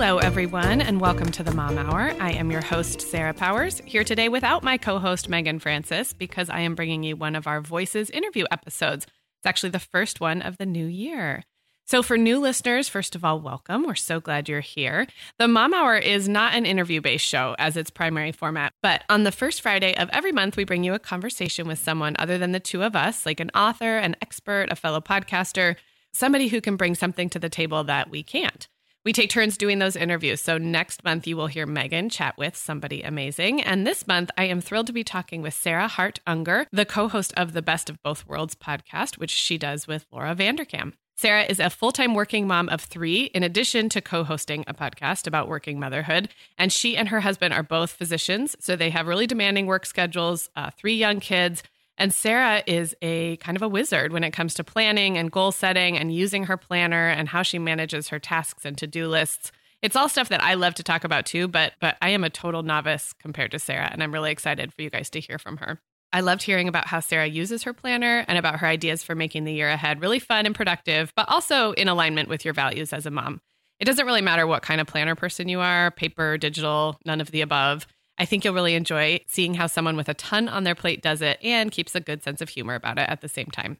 Hello, everyone, and welcome to the Mom Hour. I am your host, Sarah Powers, here today without my co host, Megan Francis, because I am bringing you one of our Voices interview episodes. It's actually the first one of the new year. So, for new listeners, first of all, welcome. We're so glad you're here. The Mom Hour is not an interview based show as its primary format, but on the first Friday of every month, we bring you a conversation with someone other than the two of us, like an author, an expert, a fellow podcaster, somebody who can bring something to the table that we can't. We take turns doing those interviews. So next month, you will hear Megan chat with somebody amazing. And this month, I am thrilled to be talking with Sarah Hart Unger, the co host of the Best of Both Worlds podcast, which she does with Laura Vanderkam. Sarah is a full time working mom of three, in addition to co hosting a podcast about working motherhood. And she and her husband are both physicians. So they have really demanding work schedules, uh, three young kids. And Sarah is a kind of a wizard when it comes to planning and goal setting and using her planner and how she manages her tasks and to-do lists. It's all stuff that I love to talk about too, but but I am a total novice compared to Sarah and I'm really excited for you guys to hear from her. I loved hearing about how Sarah uses her planner and about her ideas for making the year ahead really fun and productive, but also in alignment with your values as a mom. It doesn't really matter what kind of planner person you are, paper, digital, none of the above. I think you'll really enjoy seeing how someone with a ton on their plate does it and keeps a good sense of humor about it at the same time.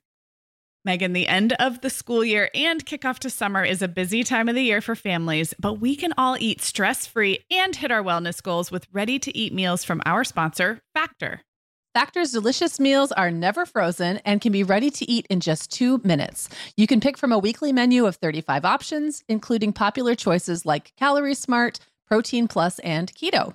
Megan, the end of the school year and kickoff to summer is a busy time of the year for families, but we can all eat stress free and hit our wellness goals with ready to eat meals from our sponsor, Factor. Factor's delicious meals are never frozen and can be ready to eat in just two minutes. You can pick from a weekly menu of 35 options, including popular choices like Calorie Smart, Protein Plus, and Keto.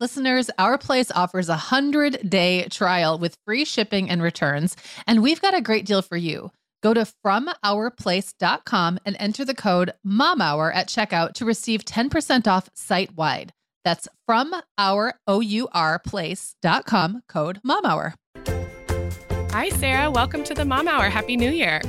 Listeners, Our Place offers a 100 day trial with free shipping and returns, and we've got a great deal for you. Go to FromOurPlace.com and enter the code MOMHOUR at checkout to receive 10% off site wide. That's from our O-U-R place.com code MOMHOUR. Hi, Sarah. Welcome to the Mom Hour. Happy New Year.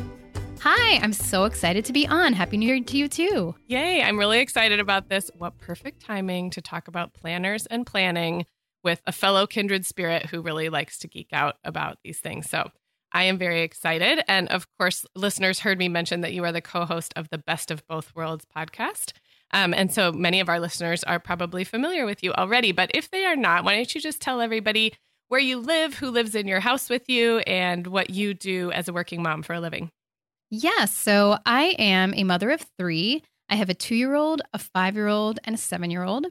Hi, I'm so excited to be on. Happy New Year to you too. Yay, I'm really excited about this. What perfect timing to talk about planners and planning with a fellow kindred spirit who really likes to geek out about these things. So I am very excited. And of course, listeners heard me mention that you are the co host of the Best of Both Worlds podcast. Um, and so many of our listeners are probably familiar with you already. But if they are not, why don't you just tell everybody where you live, who lives in your house with you, and what you do as a working mom for a living? Yes. so I am a mother of three. I have a two year old, a five year old, and a seven year old.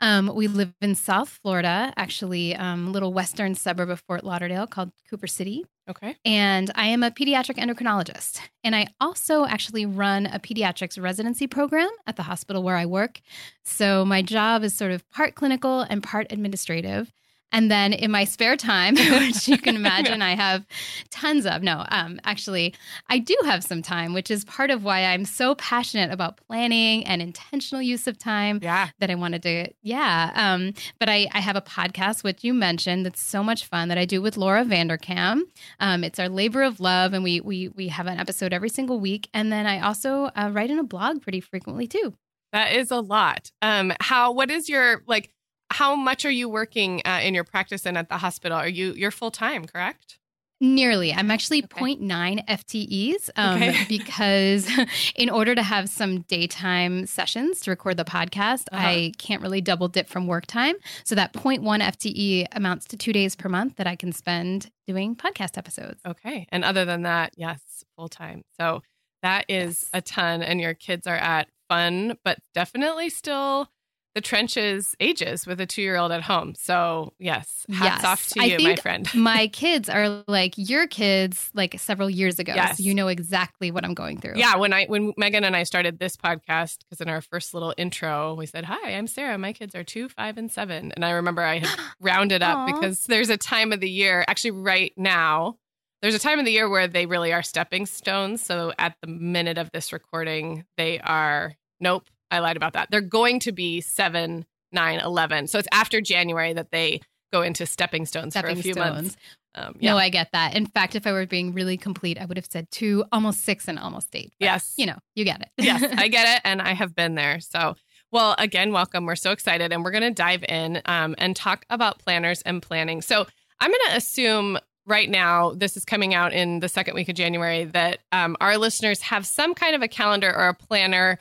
Um, we live in South Florida, actually, um, a little western suburb of Fort Lauderdale called Cooper City. Okay. And I am a pediatric endocrinologist. And I also actually run a pediatrics residency program at the hospital where I work. So my job is sort of part clinical and part administrative. And then in my spare time, which you can imagine I have tons of, no, um, actually, I do have some time, which is part of why I'm so passionate about planning and intentional use of time. Yeah. That I wanted to, yeah. Um, but I, I have a podcast, which you mentioned, that's so much fun that I do with Laura Vanderkam. Um, it's our labor of love, and we we we have an episode every single week. And then I also uh, write in a blog pretty frequently too. That is a lot. Um, how? What is your like? How much are you working uh, in your practice and at the hospital? Are you you're full time, correct? Nearly. I'm actually okay. 0.9 FTEs um, okay. because, in order to have some daytime sessions to record the podcast, uh-huh. I can't really double dip from work time. So that 0.1 FTE amounts to two days per month that I can spend doing podcast episodes. Okay. And other than that, yes, full time. So that is yes. a ton. And your kids are at fun, but definitely still the trenches ages with a two year old at home. So, yes, hats yes. off to you, my friend. my kids are like your kids, like several years ago. Yes. So you know exactly what I'm going through. Yeah. When I, when Megan and I started this podcast, because in our first little intro, we said, Hi, I'm Sarah. My kids are two, five, and seven. And I remember I had rounded up because there's a time of the year, actually, right now, there's a time of the year where they really are stepping stones. So at the minute of this recording, they are, nope, I lied about that. They're going to be 7, 9, 11. So it's after January that they go into stepping stones stepping for a few stones. months. Um, yeah. No, I get that. In fact, if I were being really complete, I would have said two, almost six, and almost eight. But, yes. You know, you get it. yes, I get it. And I have been there. So, well, again, welcome. We're so excited. And we're going to dive in um, and talk about planners and planning. So, I'm going to assume right now, this is coming out in the second week of January, that um, our listeners have some kind of a calendar or a planner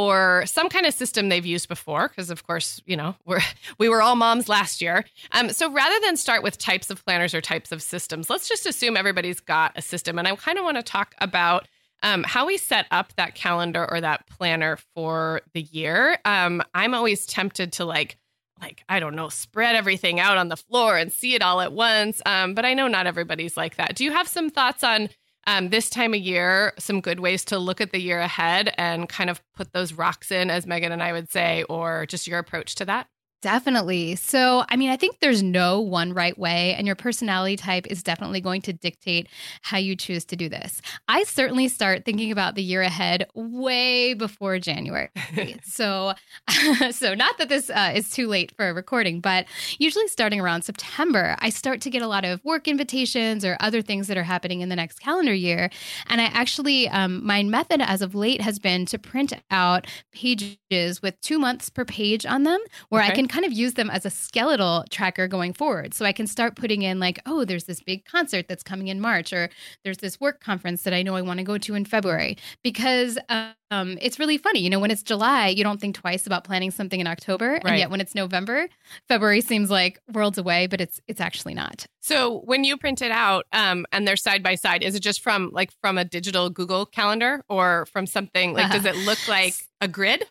or some kind of system they've used before because of course you know we're we were all moms last year. Um, so rather than start with types of planners or types of systems let's just assume everybody's got a system. And i kind of want to talk about um, how we set up that calendar or that planner for the year. Um, i'm always tempted to like like i don't know spread everything out on the floor and see it all at once. Um, but i know not everybody's like that. Do you have some thoughts on um, this time of year, some good ways to look at the year ahead and kind of put those rocks in, as Megan and I would say, or just your approach to that? Definitely. So, I mean, I think there's no one right way, and your personality type is definitely going to dictate how you choose to do this. I certainly start thinking about the year ahead way before January. so, so not that this uh, is too late for a recording, but usually starting around September, I start to get a lot of work invitations or other things that are happening in the next calendar year. And I actually, um, my method as of late has been to print out pages with two months per page on them, where okay. I can kind of use them as a skeletal tracker going forward. So I can start putting in, like, oh, there's this big concert that's coming in March, or there's this work conference that I know I want to go to in February. Because um, it's really funny. You know, when it's July, you don't think twice about planning something in October. Right. And yet when it's November, February seems like worlds away, but it's it's actually not. So when you print it out um, and they're side by side, is it just from like from a digital Google calendar or from something like, does it look like a grid?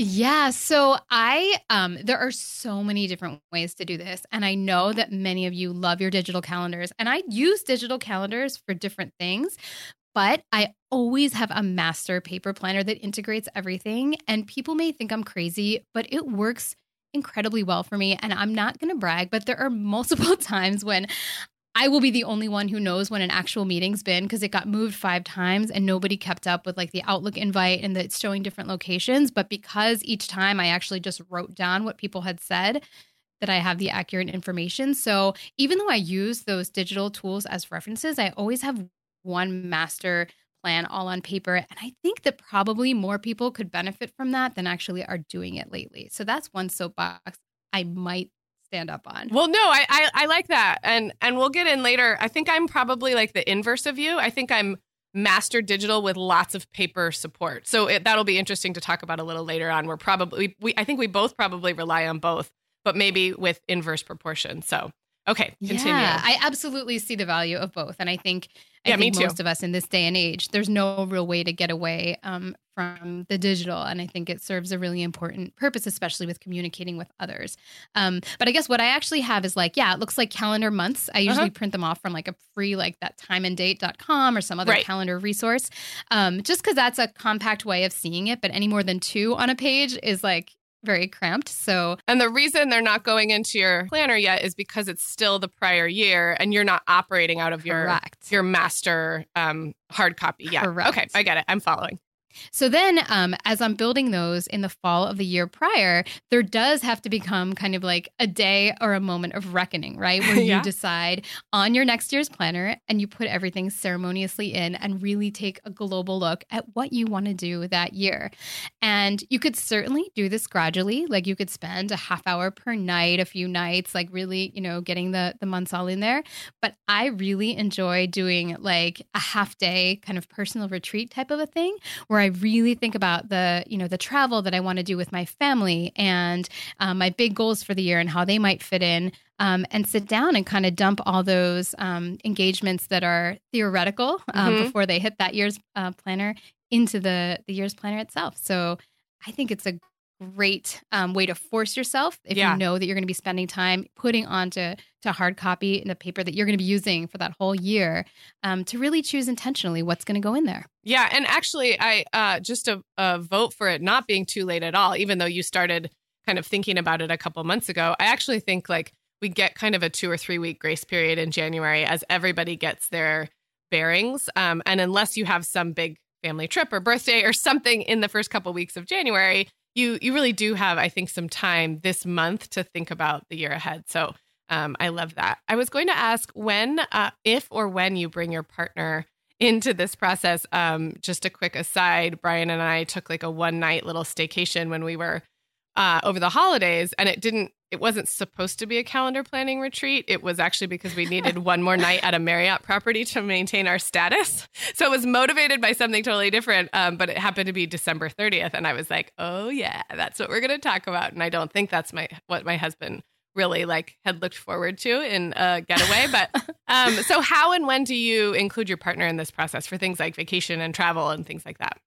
Yeah, so I um there are so many different ways to do this and I know that many of you love your digital calendars and I use digital calendars for different things, but I always have a master paper planner that integrates everything and people may think I'm crazy, but it works incredibly well for me and I'm not going to brag, but there are multiple times when I will be the only one who knows when an actual meeting's been because it got moved five times and nobody kept up with like the Outlook invite and that it's showing different locations. But because each time I actually just wrote down what people had said, that I have the accurate information. So even though I use those digital tools as references, I always have one master plan all on paper. And I think that probably more people could benefit from that than actually are doing it lately. So that's one soapbox I might stand up on. Well, no, I, I I like that, and and we'll get in later. I think I'm probably like the inverse of you. I think I'm master digital with lots of paper support. So it, that'll be interesting to talk about a little later on. We're probably we I think we both probably rely on both, but maybe with inverse proportion. So okay, continue. Yeah, I absolutely see the value of both, and I think I Yeah, me think too. most of us in this day and age, there's no real way to get away um, from the digital, and I think it serves a really important purpose, especially with communicating with others. Um, but I guess what I actually have is like, yeah, it looks like calendar months. I usually Uh-huh. print them off from like a free like that timeanddate.com or some other Right. calendar resource, um, just because that's a compact way of seeing it. But any more than two on a page is like very cramped. So And the reason they're not going into your planner yet is because it's still the prior year, and you're not operating out of your your master um, hard copy yet. Correct. Okay, I get it. I'm following. So then, um, as I'm building those in the fall of the year prior, there does have to become kind of like a day or a moment of reckoning, right? Where Yeah. you decide on your next year's planner and you put everything ceremoniously in and really take a global look at what you want to do that year. And you could certainly do this gradually. Like you could spend a half hour per night, a few nights, like really, you know, getting the the months all in there. But I really enjoy doing like a half day kind of personal retreat type of a thing where I really think about the, you know, the travel that I want to do with my family and um, my big goals for the year and how they might fit in. Um, and sit down and kind of dump all those um, engagements that are theoretical um, Mhm. before they hit that year's uh, planner into the the year's planner itself. So I think it's a great um, way to force yourself if Yeah. you know that you're going to be spending time putting onto to hard copy in the paper that you're going to be using for that whole year um, to really choose intentionally what's going to go in there. Yeah, and actually, I uh, just a, a vote for it not being too late at all. Even though you started kind of thinking about it a couple months ago, I actually think like we get kind of a two or three week grace period in January as everybody gets their bearings. Um, and unless you have some big family trip or birthday or something in the first couple weeks of January, you you really do have, I think, some time this month to think about the year ahead. So um, I love that. I was going to ask when, uh, if or when you bring your partner into this process. Um, just a quick aside: Brian and I took like a one night little staycation when we were uh, over the holidays, and it didn't. It wasn't supposed to be a calendar planning retreat. It was actually because we needed one more night at a Marriott property to maintain our status. So it was motivated by something totally different. Um, but it happened to be December 30th, and I was like, "Oh yeah, that's what we're going to talk about." And I don't think that's my what my husband really like had looked forward to in a getaway. But um, so how and when do you include your partner in this process for things like vacation and travel and things like that?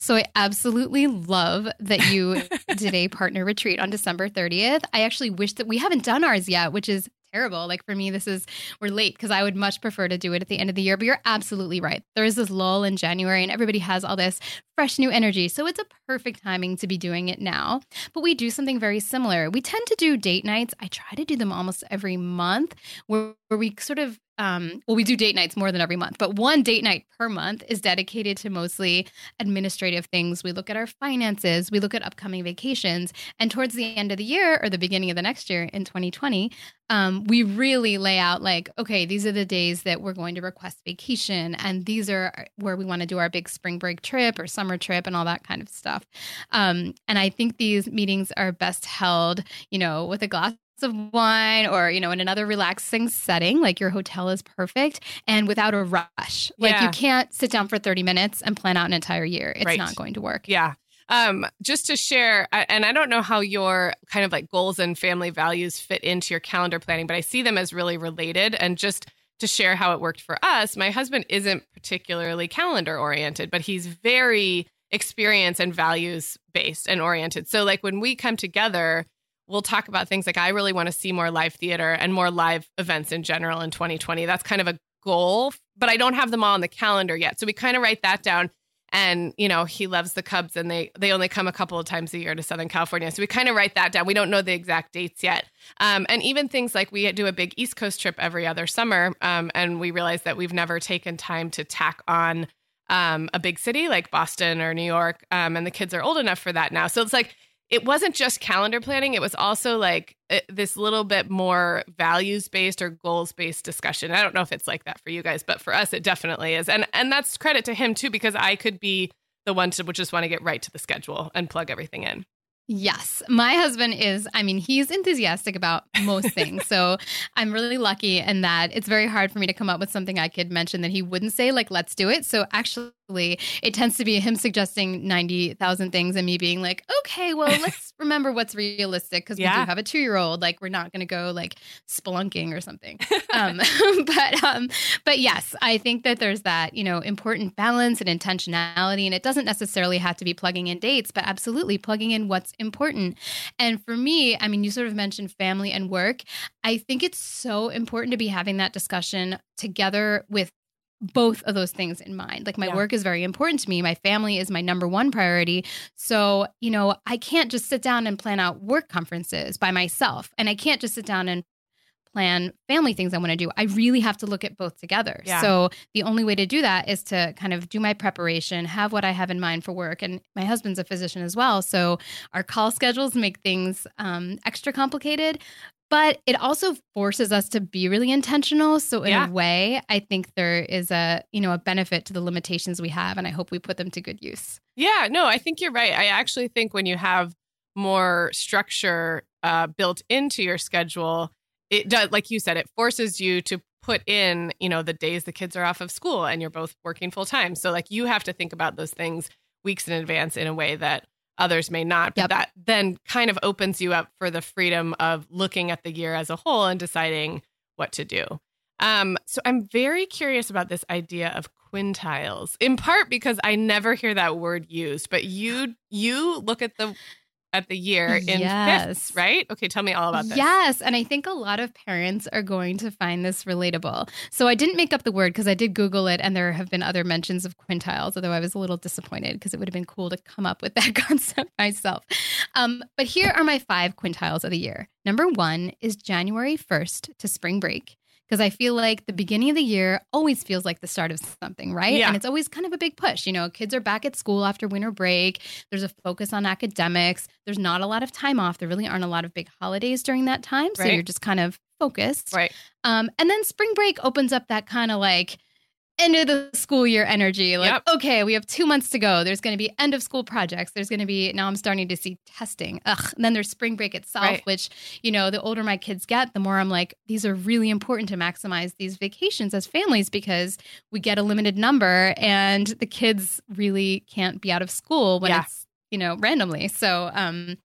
So I absolutely love that you did a partner retreat on December 30th. I actually wish that we haven't done ours yet, which is terrible. Like for me, this is we're late because I would much prefer to do it at the end of the year. But you're absolutely right. There is this lull in January and everybody has all this fresh new energy. So it's a perfect timing to be doing it now. But we do something very similar. We tend to do date nights. I try to do them almost every month where where we sort of um, well, we do date nights more than every month, but one date night per month is dedicated to mostly administrative things. We look at our finances, we look at upcoming vacations, and towards the end of the year or the beginning of the next year in 2020, um, we really lay out like, okay, these are the days that we're going to request vacation, and these are where we want to do our big spring break trip or summer trip and all that kind of stuff. Um, and I think these meetings are best held, you know, with a glass of wine or you know in another relaxing setting like your hotel is perfect and without a rush like Yeah. you can't sit down for 30 minutes and plan out an entire year it's Right. not going to work Yeah. Um, just to share, and I don't know how your kind of like goals and family values fit into your calendar planning, but I see them as really related. And just to share how it worked for us, my husband isn't particularly calendar oriented, but he's very experience and values based and oriented. So, like when we come together, we'll talk about things like I really want to see more live theater and more live events in general in 2020. That's kind of a goal, but I don't have them all on the calendar yet. So we kind of write that down and you know he loves the cubs and they they only come a couple of times a year to southern california so we kind of write that down we don't know the exact dates yet um, and even things like we do a big east coast trip every other summer um, and we realize that we've never taken time to tack on um, a big city like boston or new york um, and the kids are old enough for that now so it's like it wasn't just calendar planning it was also like uh, this little bit more values based or goals based discussion i don't know if it's like that for you guys but for us it definitely is and and that's credit to him too because i could be the one to just want to get right to the schedule and plug everything in Yes. My husband is, I mean, he's enthusiastic about most things. so I'm really lucky in that it's very hard for me to come up with something I could mention that he wouldn't say, like, let's do it. So actually, it tends to be him suggesting 90,000 things and me being like, okay, well, let's remember what's realistic because we do have a two year old. Like, we're not going to go like spelunking or something. um, but um, but yes, I think that there's that you know important balance and intentionality, and it doesn't necessarily have to be plugging in dates, but absolutely plugging in what's important. And for me, I mean, you sort of mentioned family and work. I think it's so important to be having that discussion together with both of those things in mind. Like my Yeah. work is very important to me. My family is my number one priority. So, you know, I can't just sit down and plan out work conferences by myself. And I can't just sit down and plan family things I want to do. I really have to look at both together. Yeah. So the only way to do that is to kind of do my preparation, have what I have in mind for work. And my husband's a physician as well. So our call schedules make things um, extra complicated. But it also forces us to be really intentional. So in Yeah. a way, I think there is a you know a benefit to the limitations we have, and I hope we put them to good use. Yeah, no, I think you're right. I actually think when you have more structure uh, built into your schedule, it does, like you said, it forces you to put in, you know, the days the kids are off of school and you're both working full time. So, like, you have to think about those things weeks in advance in a way that others may not. But Yep. that then kind of opens you up for the freedom of looking at the year as a whole and deciding what to do. Um, so I'm very curious about this idea of quintiles, in part because I never hear that word used. But you you look at the at the year in Yes. fifths, right? Okay, tell me all about this. Yes, and I think a lot of parents are going to find this relatable. So I didn't make up the word because I did Google it, and there have been other mentions of quintiles. Although I was a little disappointed because it would have been cool to come up with that concept myself. Um, but here are my five quintiles of the year. Number one is January first to spring break. Because I feel like the beginning of the year always feels like the start of something, right? Yeah. And it's always kind of a big push. You know, kids are back at school after winter break. There's a focus on academics. There's not a lot of time off. There really aren't a lot of big holidays during that time. So Right. you're just kind of focused. Right. Um, and then spring break opens up that kind of like end of the school year energy. Like, Yep. okay, we have two months to go. There's going to be end of school projects. There's going to be, now I'm starting to see testing. Ugh. And then there's spring break itself, Right. which, you know, the older my kids get, the more I'm like, these are really important to maximize these vacations as families because we get a limited number and the kids really can't be out of school when Yeah. it's, you know, randomly. So, um,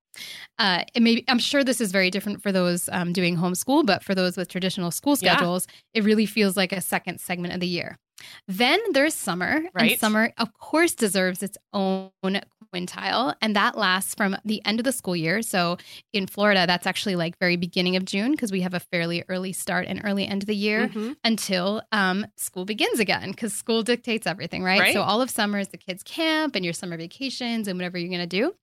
uh, it may I'm sure this is very different for those um, doing homeschool, but for those with traditional school Yeah. schedules, it really feels like a second segment of the year. Then there's summer, Right. and summer, of course, deserves its own quintile, and that lasts from the end of the school year. So in Florida, that's actually like very beginning of June because we have a fairly early start and early end of the year Mhm. until um, school begins again because school dictates everything, right? Right. So all of summer is the kids' camp and your summer vacations and whatever you're going to do.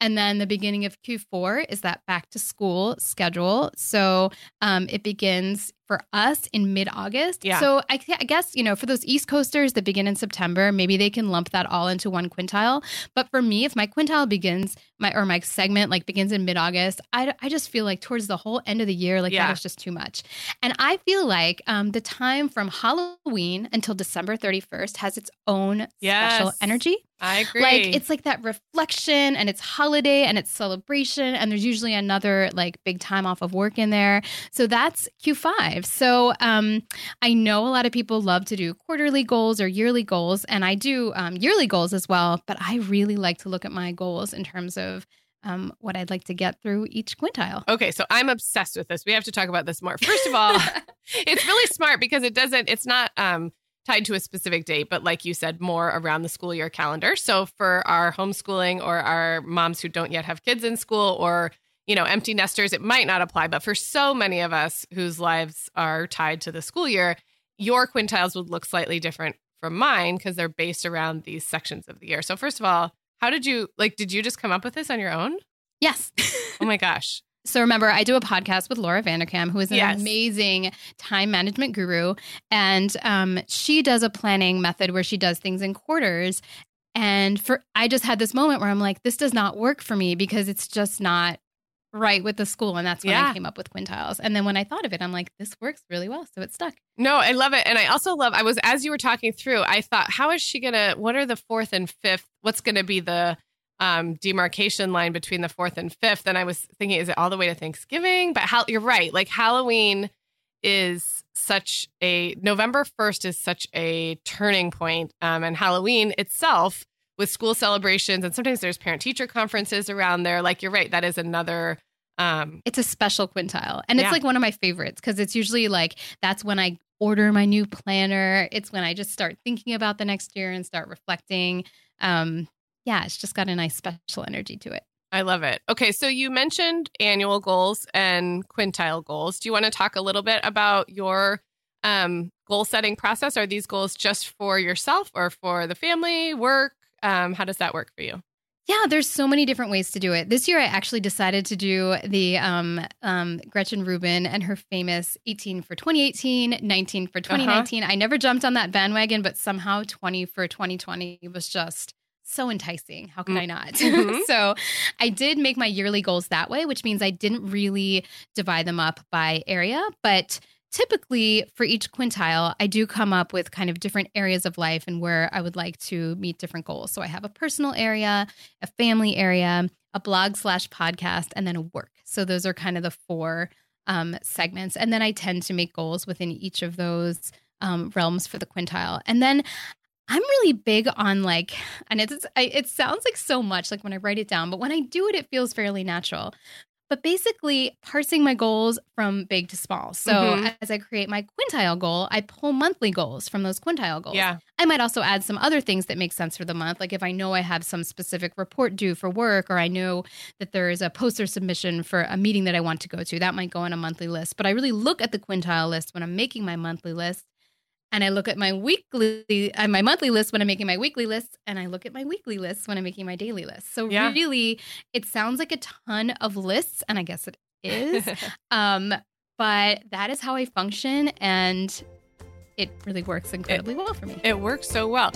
And then the beginning of Q4 is that back to school schedule. So um, it begins for us in mid August. Yeah. So I, I guess, you know, for those East Coasters that begin in September, maybe they can lump that all into one quintile. But for me, if my quintile begins, my or my segment like begins in mid August, I, I just feel like towards the whole end of the year, like Yeah. that is just too much. And I feel like um, the time from Halloween until December 31st has its own special energy. I agree. Like it's like that reflection and it's holiday and it's celebration and there's usually another like big time off of work in there. So that's Q5. So um I know a lot of people love to do quarterly goals or yearly goals and I do um, yearly goals as well, but I really like to look at my goals in terms of um, what I'd like to get through each quintile. Okay, so I'm obsessed with this. We have to talk about this more. First of all, it's really smart because it doesn't, it's not um, tied to a specific date, but like you said, more around the school year calendar. So for our homeschooling or our moms who don't yet have kids in school or, you know, empty nesters, it might not apply. But for so many of us whose lives are tied to the school year, your quintiles would look slightly different from mine because they're based around these sections of the year. So first of all, how did you like did you just come up with this on your own? yes. Oh my gosh. So remember, I do a podcast with Laura Vanderkam, who is an Yes. amazing time management guru, and um, she does a planning method where she does things in quarters. And for I just had this moment where I'm like, this does not work for me because it's just not right with the school, and that's when Yeah. I came up with quintiles. And then when I thought of it, I'm like, this works really well, so it stuck. No, I love it. And I also love, I was, as you were talking through, I thought, how is she going to, what are the fourth and fifth? What's going to be the um, demarcation line between the fourth and fifth? And I was thinking, is it all the way to Thanksgiving? But how, you're right. Like Halloween is such a, November 1st is such a turning point. Um, and Halloween itself with school celebrations, and sometimes there's parent teacher conferences around there. Like you're right. That is another, um, It's a special quintile. And it's Yeah. like one of my favorites because it's usually like that's when I order my new planner. It's when I just start thinking about the next year and start reflecting. Um, yeah, it's just got a nice special energy to it. I love it. Okay, so you mentioned annual goals and quintile goals. Do you want to talk a little bit about your um, goal setting process? Are these goals just for yourself or for the family, work? Um, how does that work for you? Yeah, there's so many different ways to do it. This year, I actually decided to do the um, um, Gretchen Rubin and her famous 18 for 2018, 19 for 2019. I never jumped on that bandwagon, but somehow 20 for 2020 was just so enticing. How could Mm. I not? Mhm. so I did make my yearly goals that way, which means I didn't really divide them up by area, but typically for each quintile, I do come up with kind of different areas of life and where I would like to meet different goals. So I have a personal area, a family area, a blog slash podcast, and then a work. So those are kind of the four um, segments. And then I tend to make goals within each of those um, realms for the quintile. And then I'm really big on like, and it's I, it sounds like so much like when I write it down, but when I do it, it feels fairly natural. But basically, parsing my goals from big to small. So Mhm. as I create my quintile goal, I pull monthly goals from those quintile goals. Yeah. I might also add some other things that make sense for the month. Like if I know I have some specific report due for work, or I know that there is a poster submission for a meeting that I want to go to, that might go on a monthly list. But I really look at the quintile list when I'm making my monthly list. And I look at my weekly, uh, my monthly list when I'm making my weekly list, and I look at my weekly list when I'm making my daily list. So Yeah. really, it sounds like a ton of lists, and I guess it is. um, but that is how I function, and it really works incredibly well for me. it works so well.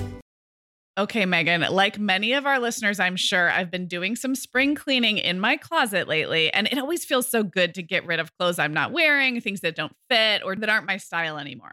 Okay, Megan, like many of our listeners, I'm sure I've been doing some spring cleaning in my closet lately, and it always feels so good to get rid of clothes I'm not wearing, things that don't fit or that aren't my style anymore.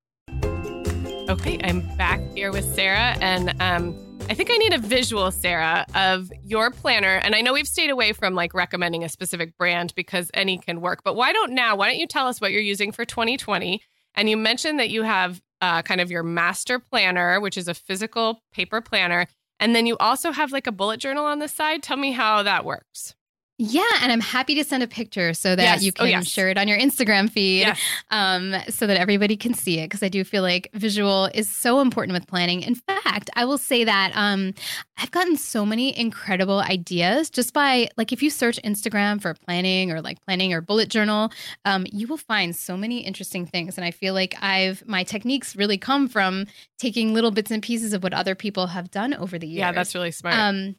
Okay, I'm back here with Sarah, and um, I think I need a visual, Sarah, of your planner. And I know we've stayed away from like recommending a specific brand because any can work. But why don't now? Why don't you tell us what you're using for 2020? And you mentioned that you have uh, kind of your master planner, which is a physical paper planner, and then you also have like a bullet journal on the side. Tell me how that works. Yeah, and I'm happy to send a picture so that Yes. you Oh, can yes. share it on your Instagram feed, Yes. um, so that everybody can see it. Because I do feel like visual is so important with planning. In fact, I will say that um, I've gotten so many incredible ideas just by like if you search Instagram for planning or like planning or bullet journal, um, you will find so many interesting things. And I feel like I've my techniques really come from taking little bits and pieces of what other people have done over the years. Yeah, that's really smart. Um,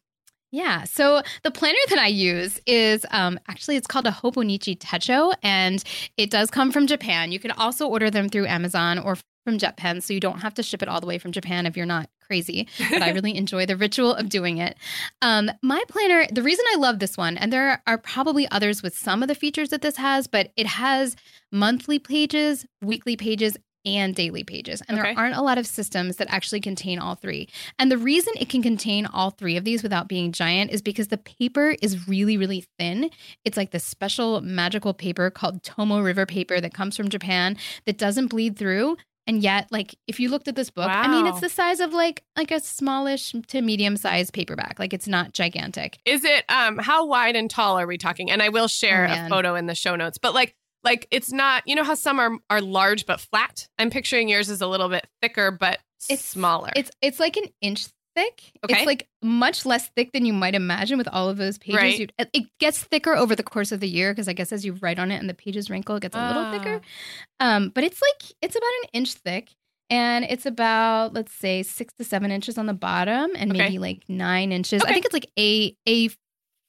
yeah. So the planner that I use is um, actually it's called a Hobonichi Techo, and it does come from Japan. You can also order them through Amazon or from JetPen, so you don't have to ship it all the way from Japan if you're not crazy. But I really enjoy the ritual of doing it. Um, my planner, the reason I love this one, and there are probably others with some of the features that this has, but it has monthly pages, weekly pages, and daily pages. And Okay. there aren't a lot of systems that actually contain all three. And the reason it can contain all three of these without being giant is because the paper is really, really thin. It's like this special magical paper called Tomoe River paper that comes from Japan that doesn't bleed through. And yet, like if you looked at this book, I mean, it's the size of like like a smallish to medium sized paperback. Like it's not gigantic. Is it um how wide and tall are we talking? And I will share Oh, a photo in the show notes. But like like it's not you know how some are are large but flat? I'm picturing yours is a little bit thicker but It's- smaller. It's it's like an inch thick. Okay. It's like much less thick than you might imagine with all of those pages. Right. You- It, gets thicker over the course of the year because I guess as you write on it and the pages wrinkle, it gets a little Ah. thicker. Um, but it's like it's about an inch thick. And it's about, let's say, six to seven inches on the bottom and Okay. maybe like nine inches. Okay. I think it's like A A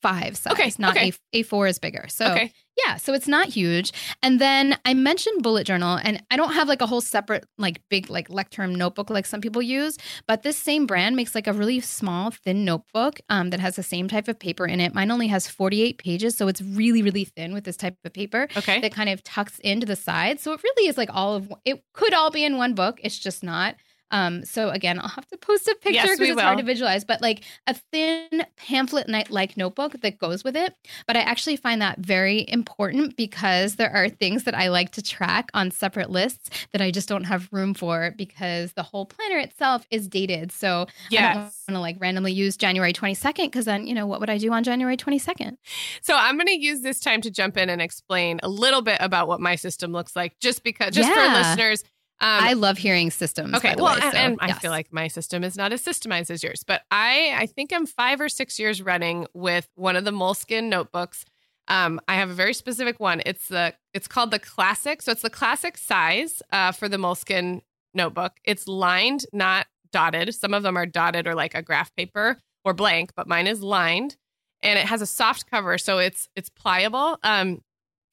five size, Okay, not okay. A A four is bigger. So okay. Yeah, so it's not huge. And then I mentioned bullet journal, and I don't have like a whole separate, like big, like Leuchtturm notebook like some people use, but this same brand makes like a really small, thin notebook um, that has the same type of paper in it. Mine only has 48 pages, so it's really, really thin with this type of paper Okay. that kind of tucks into the side. So it really is like all of it could all be in one book. It's just not. Um, so again, I'll have to post a picture because we it's hard to visualize, but like a thin pamphlet night like notebook that goes with it. But I actually find that very important because there are things that I like to track on separate lists that I just don't have room for because the whole planner itself is dated. So I don't want to like randomly use January 22nd because then, you know, what would I do on January 22nd? So I'm going to use this time to jump in and explain a little bit about what my system looks like, just because, just for listeners. Um, I love hearing systems. Okay, by the well, way, and, so, and I feel like my system is not as systemized as yours, but I I think I'm five or six years running with one of the Moleskine notebooks. Um, I have a very specific one. It's the it's called the classic, so it's the classic size uh, for the Moleskine notebook. It's lined, not dotted. Some of them are dotted or like a graph paper or blank, but mine is lined, and it has a soft cover, so it's it's pliable. Um,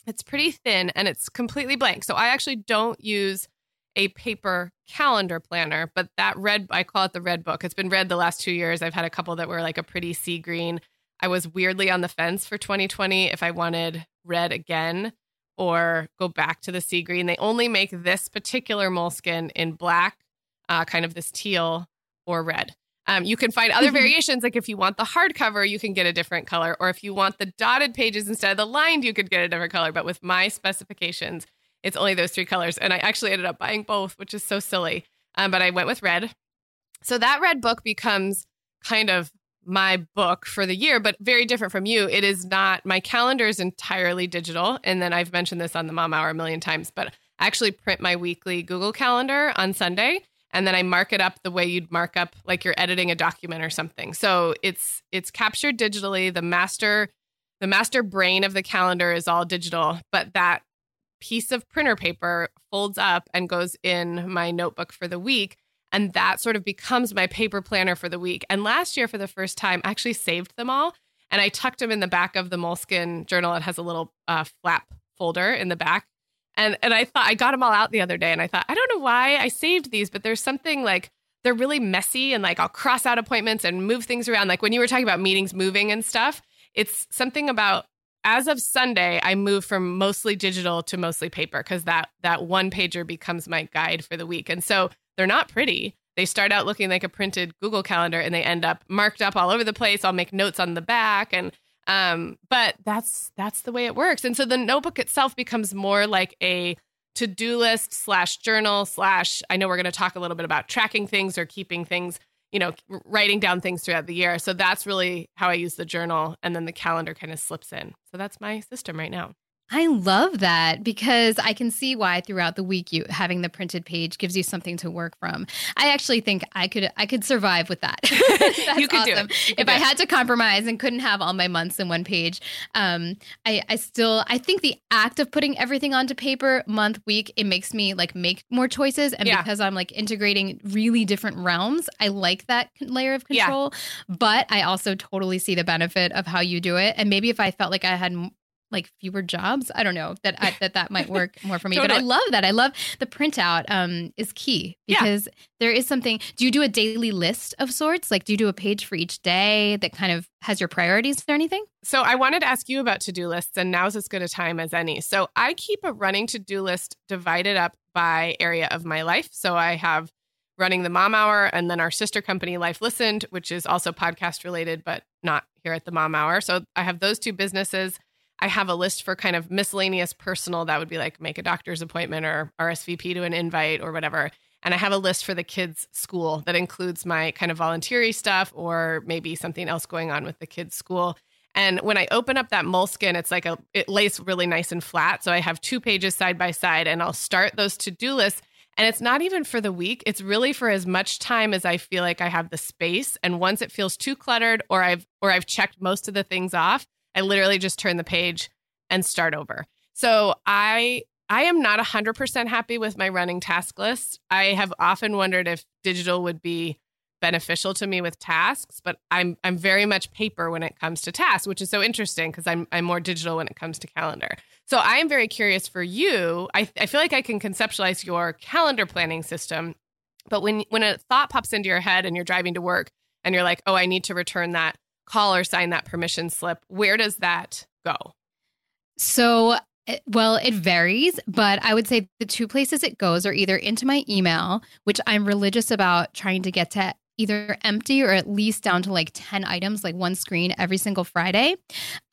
it's pretty thin and it's completely blank. So I actually don't use a paper calendar planner, but that red, I call it the red book. It's been red the last two years. I've had a couple that were like a pretty sea green. I was weirdly on the fence for 2020 if I wanted red again or go back to the sea green. They only make this particular Moleskine in black, uh, kind of this teal or red. Um, you can find other variations, like if you want the hardcover, you can get a different color, or if you want the dotted pages instead of the lined, you could get a different color. But with my specifications, it's only those three colors. And I actually ended up buying both, which is so silly. Um, but I went with red. So that red book becomes kind of my book for the year, but very different from you. It is not, my calendar is entirely digital. And then I've mentioned this on the Mom Hour a million times, but I actually print my weekly Google Calendar on Sunday and then I mark it up the way you'd mark up like you're editing a document or something. So it's it's captured digitally. The master the master brain of the calendar is all digital, but that piece of printer paper folds up and goes in my notebook for the week. And that sort of becomes my paper planner for the week. And last year, for the first time, I actually saved them all and I tucked them in the back of the Moleskine journal. It has a little uh, flap folder in the back. And, and I thought I got them all out the other day and I thought, I don't know why I saved these, but there's something like they're really messy and like I'll cross out appointments and move things around. Like when you were talking about meetings moving and stuff, it's something about as of Sunday, I moved from mostly digital to mostly paper because that that one pager becomes my guide for the week. And so they're not pretty. They start out looking like a printed Google calendar and they end up marked up all over the place. I'll make notes on the back and um, but that's that's the way it works. And so the notebook itself becomes more like a to-do list slash journal slash I know we're going to talk a little bit about tracking things or keeping things you know, writing down things throughout the year. So that's really how I use the journal. And then the calendar kind of slips in. So that's my system right now. I love that because I can see why throughout the week you having the printed page gives you something to work from. I actually think I could I could survive with that. you could awesome. do it. if I had to compromise and couldn't have all my months in one page, um, I I still I think the act of putting everything onto paper month week it makes me like make more choices and yeah. because I'm like integrating really different realms, I like that layer of control. Yeah. But I also totally see the benefit of how you do it. And maybe if I felt like I had like fewer jobs. I don't know that I, that that might work more for me, totally. but I love that. I love the printout um, is key because yeah. there is something. Do you do a daily list of sorts? Like, do you do a page for each day that kind of has your priorities or anything? So I wanted to ask you about to do lists, and now's as good a time as any. So I keep a running to do list divided up by area of my life. So I have running the Mom Hour and then our sister company Life Listened, which is also podcast related, but not here at the Mom Hour. So I have those two businesses. I have a list for kind of miscellaneous personal that would be like make a doctor's appointment or RSVP to an invite or whatever. And I have a list for the kids' school that includes my kind of volunteering stuff or maybe something else going on with the kids' school. And when I open up that Moleskine, it's like a it lays really nice and flat. So I have two pages side by side and I'll start those to-do lists. And it's not even for the week. It's really for as much time as I feel like I have the space. And once it feels too cluttered or I've or I've checked most of the things off, I literally just turn the page and start over. So I I am not 100% happy with my running task list. I have often wondered if digital would be beneficial to me with tasks, but I'm I'm very much paper when it comes to tasks, which is so interesting because I'm I'm more digital when it comes to calendar. So I am very curious for you. I I feel like I can conceptualize your calendar planning system, but when when a thought pops into your head and you're driving to work and you're like, "Oh, I need to return that call or sign that permission slip. Where does that go? So, well, it varies, but I would say the two places it goes are either into my email, which I'm religious about trying to get to either empty or at least down to like 10 items, like one screen every single Friday,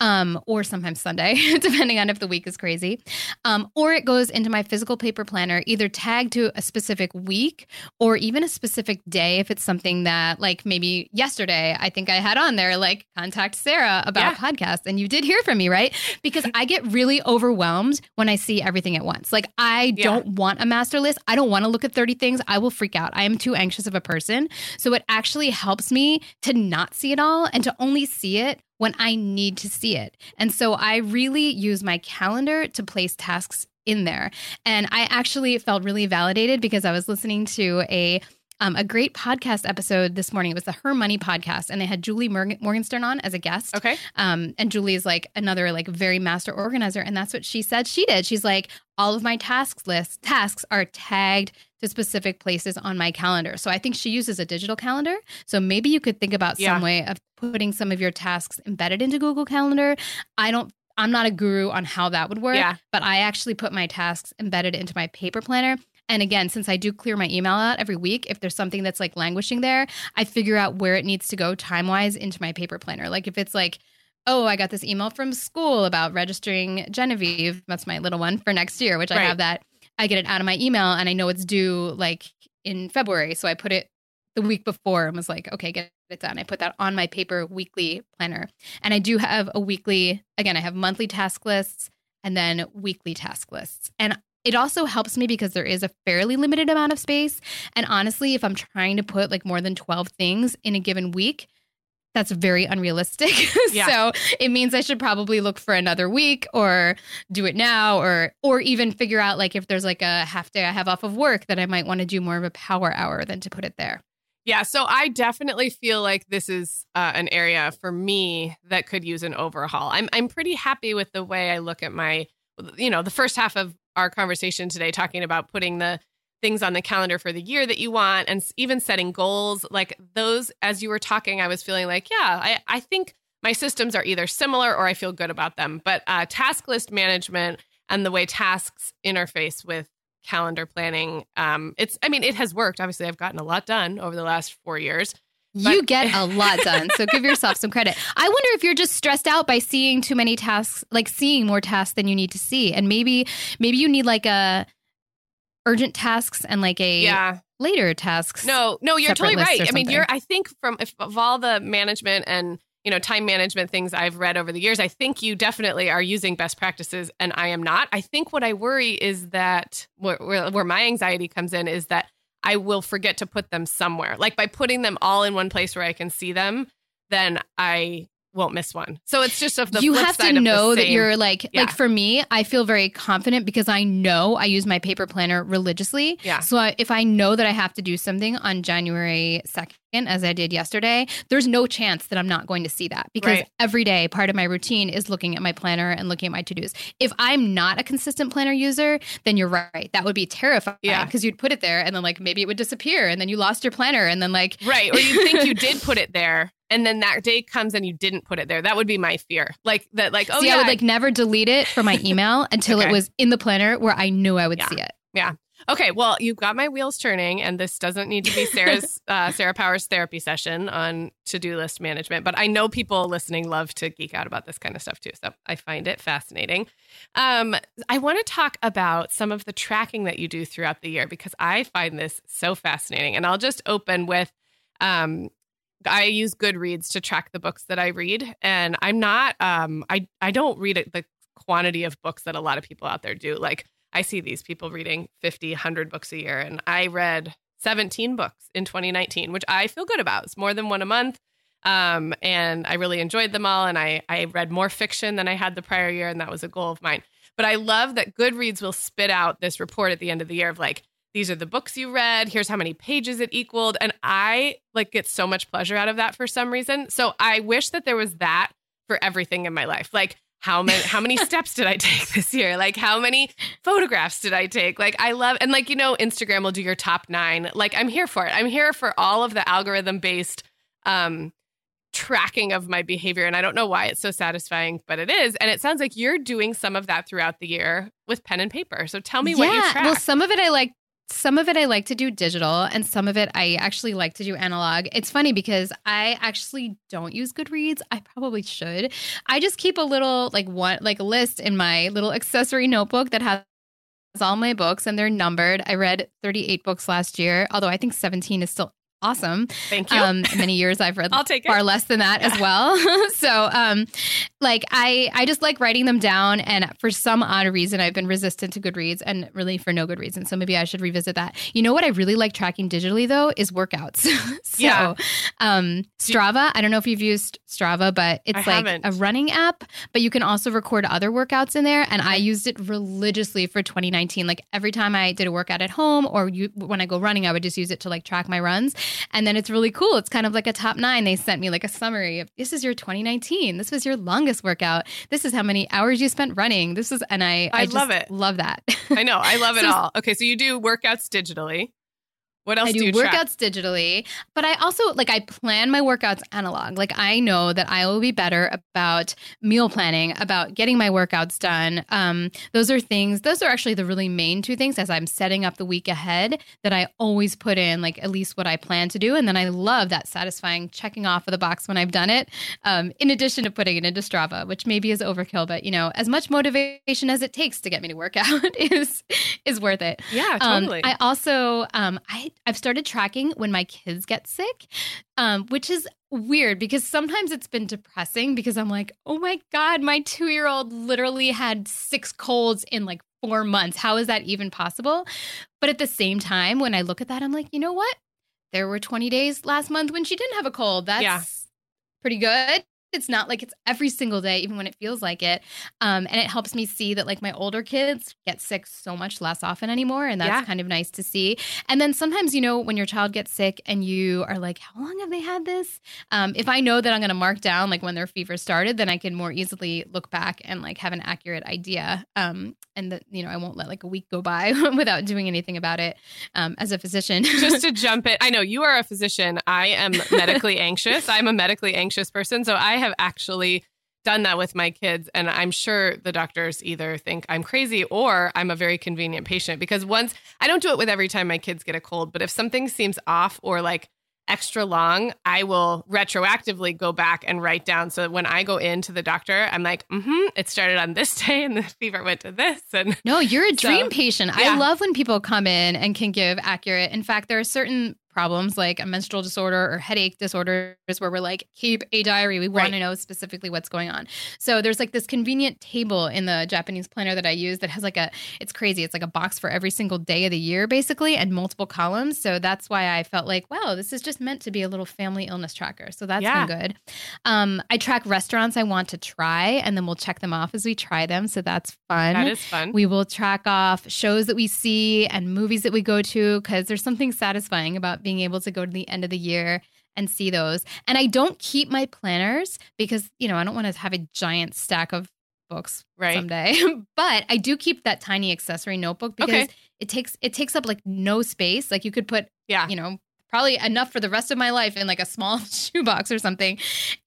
um, or sometimes Sunday, depending on if the week is crazy. Um, or it goes into my physical paper planner, either tagged to a specific week or even a specific day if it's something that, like maybe yesterday, I think I had on there, like contact Sarah about yeah. podcasts. And you did hear from me, right? Because I get really overwhelmed when I see everything at once. Like, I yeah. don't want a master list. I don't want to look at 30 things. I will freak out. I am too anxious of a person. So it actually helps me to not see it all and to only see it when I need to see it. And so I really use my calendar to place tasks in there. And I actually felt really validated because I was listening to a um, a great podcast episode this morning. It was the Her Money podcast, and they had Julie Morgan- Morgenstern on as a guest. Okay. Um, and Julie is like another like very master organizer, and that's what she said she did. She's like, all of my tasks list tasks are tagged to specific places on my calendar. So I think she uses a digital calendar. So maybe you could think about Yeah. some way of putting some of your tasks embedded into Google Calendar. I don't. I'm not a guru on how that would work Yeah. but I actually put my tasks embedded into my paper planner. And again, since I do clear my email out every week, if there's something that's like languishing there, I figure out where it needs to go time wise into my paper planner. Like if it's like, oh, I got this email from school about registering Genevieve, that's my little one for next year, which I have that. I get it out of my email and I know it's due like in February. So I put it the week before and was like, okay, get it done. I put that on my paper weekly planner. And I do have a weekly, again, I have monthly task lists and then weekly task lists. And it also helps me because there is a fairly limited amount of space. And honestly, if I'm trying to put like more than 12 things in a given week, that's very unrealistic. Yeah. so it means I should probably look for another week or do it now or or even figure out like if there's like a half day I have off of work that I might want to do more of a power hour than to put it there. Yeah, so I definitely feel like this is uh, an area for me that could use an overhaul. I'm I'm pretty happy with the way I look at my, you know, the first half of our conversation today, talking about putting the things on the calendar for the year that you want, and even setting goals. Like those, as you were talking, I was feeling like, yeah, I I think my systems are either similar or I feel good about them. But uh, task list management and the way tasks interface with calendar planning um it's i mean it has worked obviously i've gotten a lot done over the last four years You get a lot done. So give yourself some credit. I wonder if you're just stressed out by seeing too many tasks, like seeing more tasks than you need to see. And maybe maybe you need like a urgent tasks and like a yeah later tasks. no no you're totally right i mean you're i think from if, of all the management and you know time management things i've read over the years i think you definitely are using best practices and i am not i think what i worry is that where, where, where my anxiety comes in is that i will forget to put them somewhere like by putting them all in one place where i can see them then i won't miss one so it's just of the you have to know that you're like Yeah. like for me i feel very confident because i know i use my paper planner religiously Yeah. so I, if i know that i have to do something on january 2nd as i did yesterday there's no chance that i'm not going to see that because Right. every day part of my routine is looking at my planner and looking at my to-dos if i'm not a consistent planner user then you're right that would be terrifying Yeah. because you'd put it there and then like maybe it would disappear and then you lost your planner and then like Right. Or you think you did put it there and then that day comes and you didn't put it there. That would be my fear. Like that, like, oh, See, yeah. I would like never delete it from my email until Okay. it was in the planner where I knew I would Yeah. see it. Okay. Well, you've got my wheels turning and this doesn't need to be Sarah's, uh, Sarah Powers therapy session on to do list management, but I know people listening love to geek out about this kind of stuff too. So I find it fascinating. Um, I want to talk about some of the tracking that you do throughout the year because I find this so fascinating. And I'll just open with, um, I use Goodreads to track the books that I read, and I'm not. Um, I I don't read the quantity of books that a lot of people out there do. Like I see these people reading 50, 100 books a year, and I read 17 books in 2019, which I feel good about. It's more than one a month, um, and I really enjoyed them all. And I I read more fiction than I had the prior year, and that was a goal of mine. But I love that Goodreads will spit out this report at the end of the year of like these are the books you read here's how many pages it equaled and i like get so much pleasure out of that for some reason so i wish that there was that for everything in my life like how many how many steps did i take this year? Like how many photographs did i take? Like i love and like you know instagram will do your top 9 like i'm here for it. I'm here for all of the algorithm based um tracking of my behavior and i don't know why it's so satisfying but it is and it sounds like you're doing some of that throughout the year with pen and paper. So tell me what you track Well, some of it I like. Some of it I like to do digital, and some of it I actually like to do analog. It's funny because I actually don't use Goodreads. I probably should. I just keep a little like one like list in my little accessory notebook that has all my books and they're numbered. I read 38 books last year, although I think 17 is still awesome. Thank you. Um, many years I've read I'll take it. far less than that as well. so, um, like I, I just like writing them down, and for some odd reason, I've been resistant to Goodreads, and really for no good reason. So maybe I should revisit that. You know what I really like tracking digitally though is workouts. so, Yeah. um, Strava. I don't know if you've used Strava, but it's I like haven't. a running app, but you can also record other workouts in there. And I used it religiously for 2019. Like every time I did a workout at home or you, when I go running, I would just use it to like track my runs. And then it's really cool. It's kind of like a top nine. They sent me like a summary of this is your 2019. This was your longest workout. This is how many hours you spent running. This is, and I, I just love it. Love that. I know. I love it all. Okay, so you do workouts digitally. What else I do, you track? workouts digitally, but I also like I plan my workouts analog. Like I know that I will be better about meal planning, about getting my workouts done. Um, those are things. Those are actually the really main two things as I'm setting up the week ahead that I always put in like at least what I plan to do, and then I love that satisfying checking off of the box when I've done it. Um, in addition to putting it into Strava, which maybe is overkill, but you know, as much motivation as it takes to get me to work out is is worth it. Yeah, Um, totally. I also um, I I've started tracking when my kids get sick, um, which is weird because sometimes it's been depressing because I'm like, oh my god, my two year old literally had six colds in like four months. How is that even possible? But at the same time, when I look at that, I'm like, you know what? There were 20 days last month when she didn't have a cold. That's Yeah. pretty good. It's not like it's every single day, even when it feels like it. Um, and it helps me see that like my older kids get sick so much less often anymore. And that's Yeah. kind of nice to see. And then sometimes, you know, when your child gets sick and you are like, how long have they had this? Um, if I know that I'm going to mark down like when their fever started, then I can more easily look back and like have an accurate idea. Um, and that, you know, I won't let like a week go by without doing anything about it um, as a physician. just to jump in, I know you are a physician. I am medically anxious. I'm a medically anxious person. So I have actually done that with my kids. And I'm sure the doctors either think I'm crazy or I'm a very convenient patient because once I don't do it with every time my kids get a cold, but if something seems off or like extra long, I will retroactively go back and write down. So that when I go into the doctor, I'm like, mm hmm, it started on this day and the fever went to this. And No, you're a So, dream patient. yeah. I love when people come in and can give accurate. In fact, there are certain problems like a menstrual disorder or headache disorders where we're like, keep a diary. We want Right. to know specifically what's going on. So there's like this convenient table in the Japanese planner that I use that has like a, it's crazy. It's like a box for every single day of the year, basically, and multiple columns. So that's why I felt like, wow, this is just meant to be a little family illness tracker. So that's Yeah. been good. Um, I track restaurants I want to try, and then we'll check them off as we try them. So that's fun. that is fun. We will track off shows that we see and movies that we go to because there's something satisfying about being able to go to the end of the year and see those. And I don't keep my planners because, you know, I don't want to have a giant stack of books Right. someday. but I do keep that tiny accessory notebook because Okay. it takes it takes up like no space. Like you could put yeah. you know probably enough for the rest of my life in like a small shoebox or something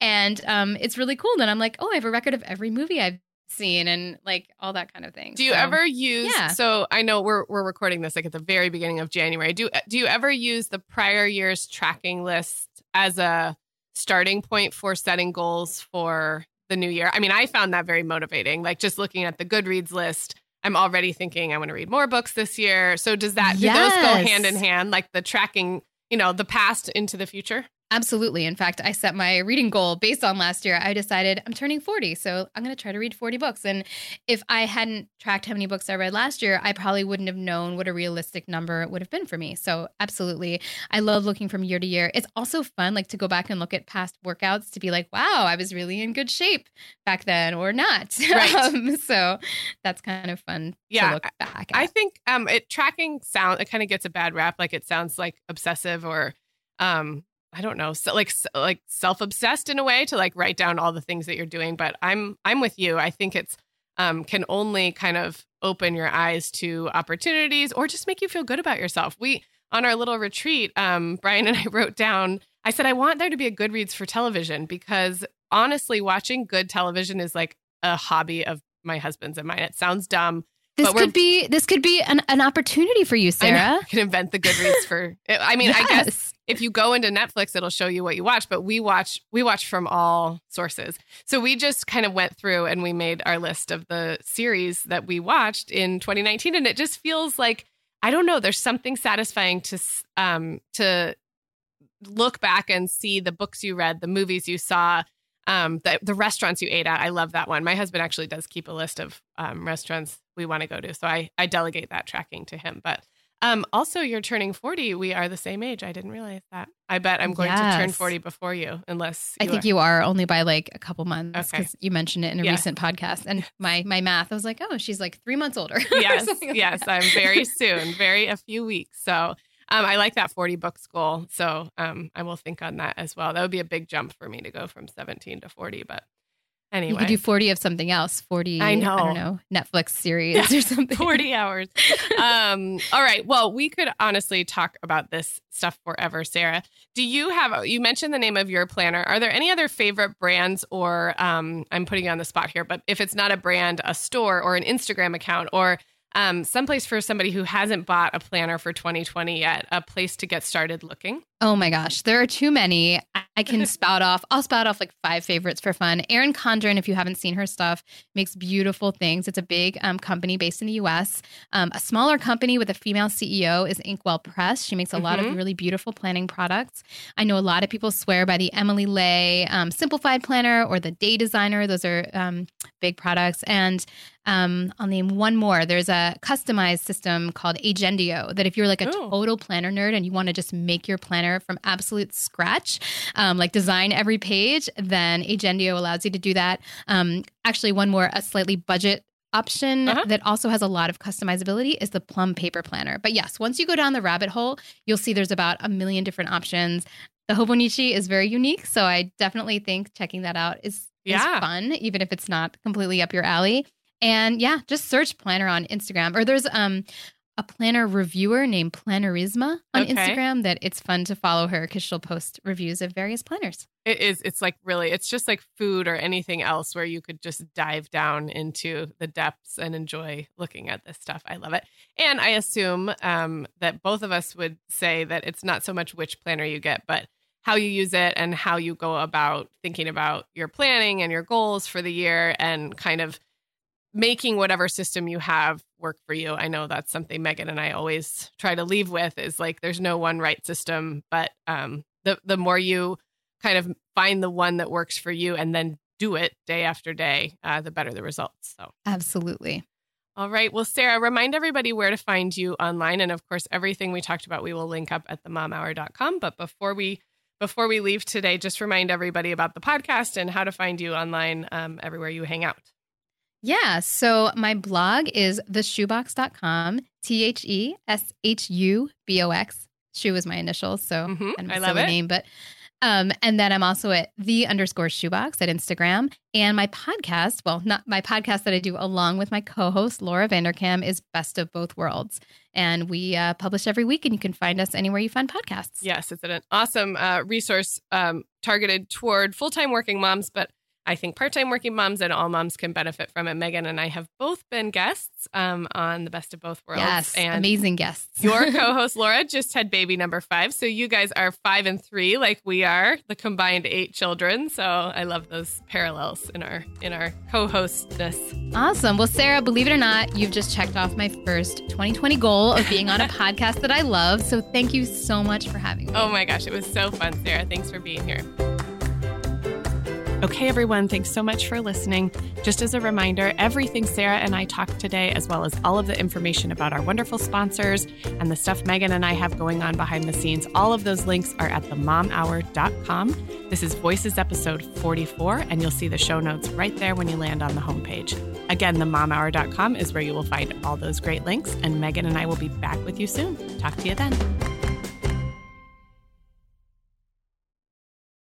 and um it's really cool then i'm like oh i have a record of every movie i've seen and like all that kind of thing Do you So- ever use? yeah. So I know we're we're recording this like at the very beginning of January. Do do you ever use the prior year's tracking list as a starting point for setting goals for the new year? I mean, I found that very motivating. Like just looking at the Goodreads list, I'm already thinking I want to read more books this year. So does that do those go hand in hand? Like the tracking, you know, the past into the future? Absolutely. In fact, I set my reading goal based on last year. I decided I'm turning 40, so I'm going to try to read 40 books. And if I hadn't tracked how many books I read last year, I probably wouldn't have known what a realistic number it would have been for me. So, absolutely. I love looking from year to year. It's also fun like to go back and look at past workouts to be like, "Wow, I was really in good shape back then or not." Right. um, so, that's kind of fun Yeah, to look back I think um it tracking sound it kind of gets a bad rap like it sounds like obsessive or um I don't know so like like self-obsessed in a way to like write down all the things that you're doing but I'm I'm with you I think it's um can only kind of open your eyes to opportunities or just make you feel good about yourself. We on our little retreat um Brian and I wrote down I said I want there to be a Goodreads for television because honestly watching good television is like a hobby of my husband's and mine. It sounds dumb this could be this could be an, an opportunity for you, I. Sarah. You can invent the Goodreads for. I mean, I guess if you go into Netflix, it'll show you what you watch. But we watch we watch from all sources. So we just kind of went through and we made our list of the series that we watched in 2019, and it just feels like I don't know. There's something satisfying to um to look back and see the books you read, the movies you saw, um, the, the restaurants you ate at. I love that one. My husband actually does keep a list of um, restaurants we want to go to. So I, I delegate that tracking to him. But um, also, you're turning 40. We are the same age. I didn't realize that. I bet I'm going yes. to turn 40 before you, unless you I think are. you are only by like a couple months because okay. you mentioned it in a yes. recent podcast. And my my math, I was like, oh, she's like three months older. Yes, like yes, that. I'm very soon, very a few weeks. So um, I like that 40 books goal. So um, I will think on that as well. That would be a big jump for me to go from 17 to 40, but Anyway. You could do 40 of something else. 40, I know. I don't know, Netflix series yeah, or something. 40 hours. um, all right. Well, we could honestly talk about this stuff forever, Sarah. Do you have, you mentioned the name of your planner. Are there any other favorite brands or, um, I'm putting you on the spot here, but if it's not a brand, a store or an Instagram account or um, someplace for somebody who hasn't bought a planner for 2020 yet, a place to get started looking? Oh my gosh, there are too many. I can spout off. I'll spout off like five favorites for fun. Erin Condren, if you haven't seen her stuff, makes beautiful things. It's a big um, company based in the U.S. Um, a smaller company with a female CEO is Inkwell Press. She makes a mm-hmm. lot of mm-hmm. really beautiful planning products. I know a lot of people swear by the Emily Ley um, Simplified Planner or the Day Designer. Those are um, big products. And um, I'll name one more. There's a customized system called Agendio that if you're like a Ooh. total planner nerd and you want to just make your planner from absolute scratch, um, like design every page, then Agendio allows you to do that. Um, actually, one more, a slightly budget option uh-huh. that also has a lot of customizability is the Plum Paper Planner. But yes, once you go down the rabbit hole, you'll see there's about a million different options. The Hobonichi is very unique, so I definitely think checking that out is, yeah. is fun, even if it's not completely up your alley. And yeah, just search planner on Instagram. Or there's um a planner reviewer named Plannerisma on okay. Instagram that it's fun to follow her because she'll post reviews of various planners. It is. It's like really, it's just like food or anything else where you could just dive down into the depths and enjoy looking at this stuff. I love it. And I assume um, that both of us would say that it's not so much which planner you get, but how you use it and how you go about thinking about your planning and your goals for the year and kind of making whatever system you have work for you. I know that's something Megan and I always try to leave with is like there's no one right system, but um, the the more you kind of find the one that works for you and then do it day after day, uh, the better the results. So absolutely. All right. Well, Sarah, remind everybody where to find you online, and of course, everything we talked about we will link up at themomhour.com. But before we before we leave today, just remind everybody about the podcast and how to find you online um, everywhere you hang out. Yeah. So my blog is theshubox.com, T H E S H U B O X. Shu is my initials. So mm-hmm. kind of a I silly name, but um, and then I'm also at the underscore shoebox at Instagram. And my podcast, well, not my podcast that I do along with my co host, Laura Vanderkam, is Best of Both Worlds. And we uh, publish every week, and you can find us anywhere you find podcasts. Yes, it's an awesome uh, resource um, targeted toward full time working moms, but I think part time working moms and all moms can benefit from it. Megan and I have both been guests um, on the Best of Both Worlds. Yes, and amazing guests. your co host, Laura, just had baby number five. So you guys are five and three, like we are, the combined eight children. So I love those parallels in our in our co hostness. Awesome. Well, Sarah, believe it or not, you've just checked off my first 2020 goal of being on a podcast that I love. So thank you so much for having me. Oh my gosh, it was so fun, Sarah. Thanks for being here. Okay, everyone, thanks so much for listening. Just as a reminder, everything Sarah and I talked today, as well as all of the information about our wonderful sponsors and the stuff Megan and I have going on behind the scenes, all of those links are at themomhour.com. This is Voices episode 44, and you'll see the show notes right there when you land on the homepage. Again, themomhour.com is where you will find all those great links, and Megan and I will be back with you soon. Talk to you then.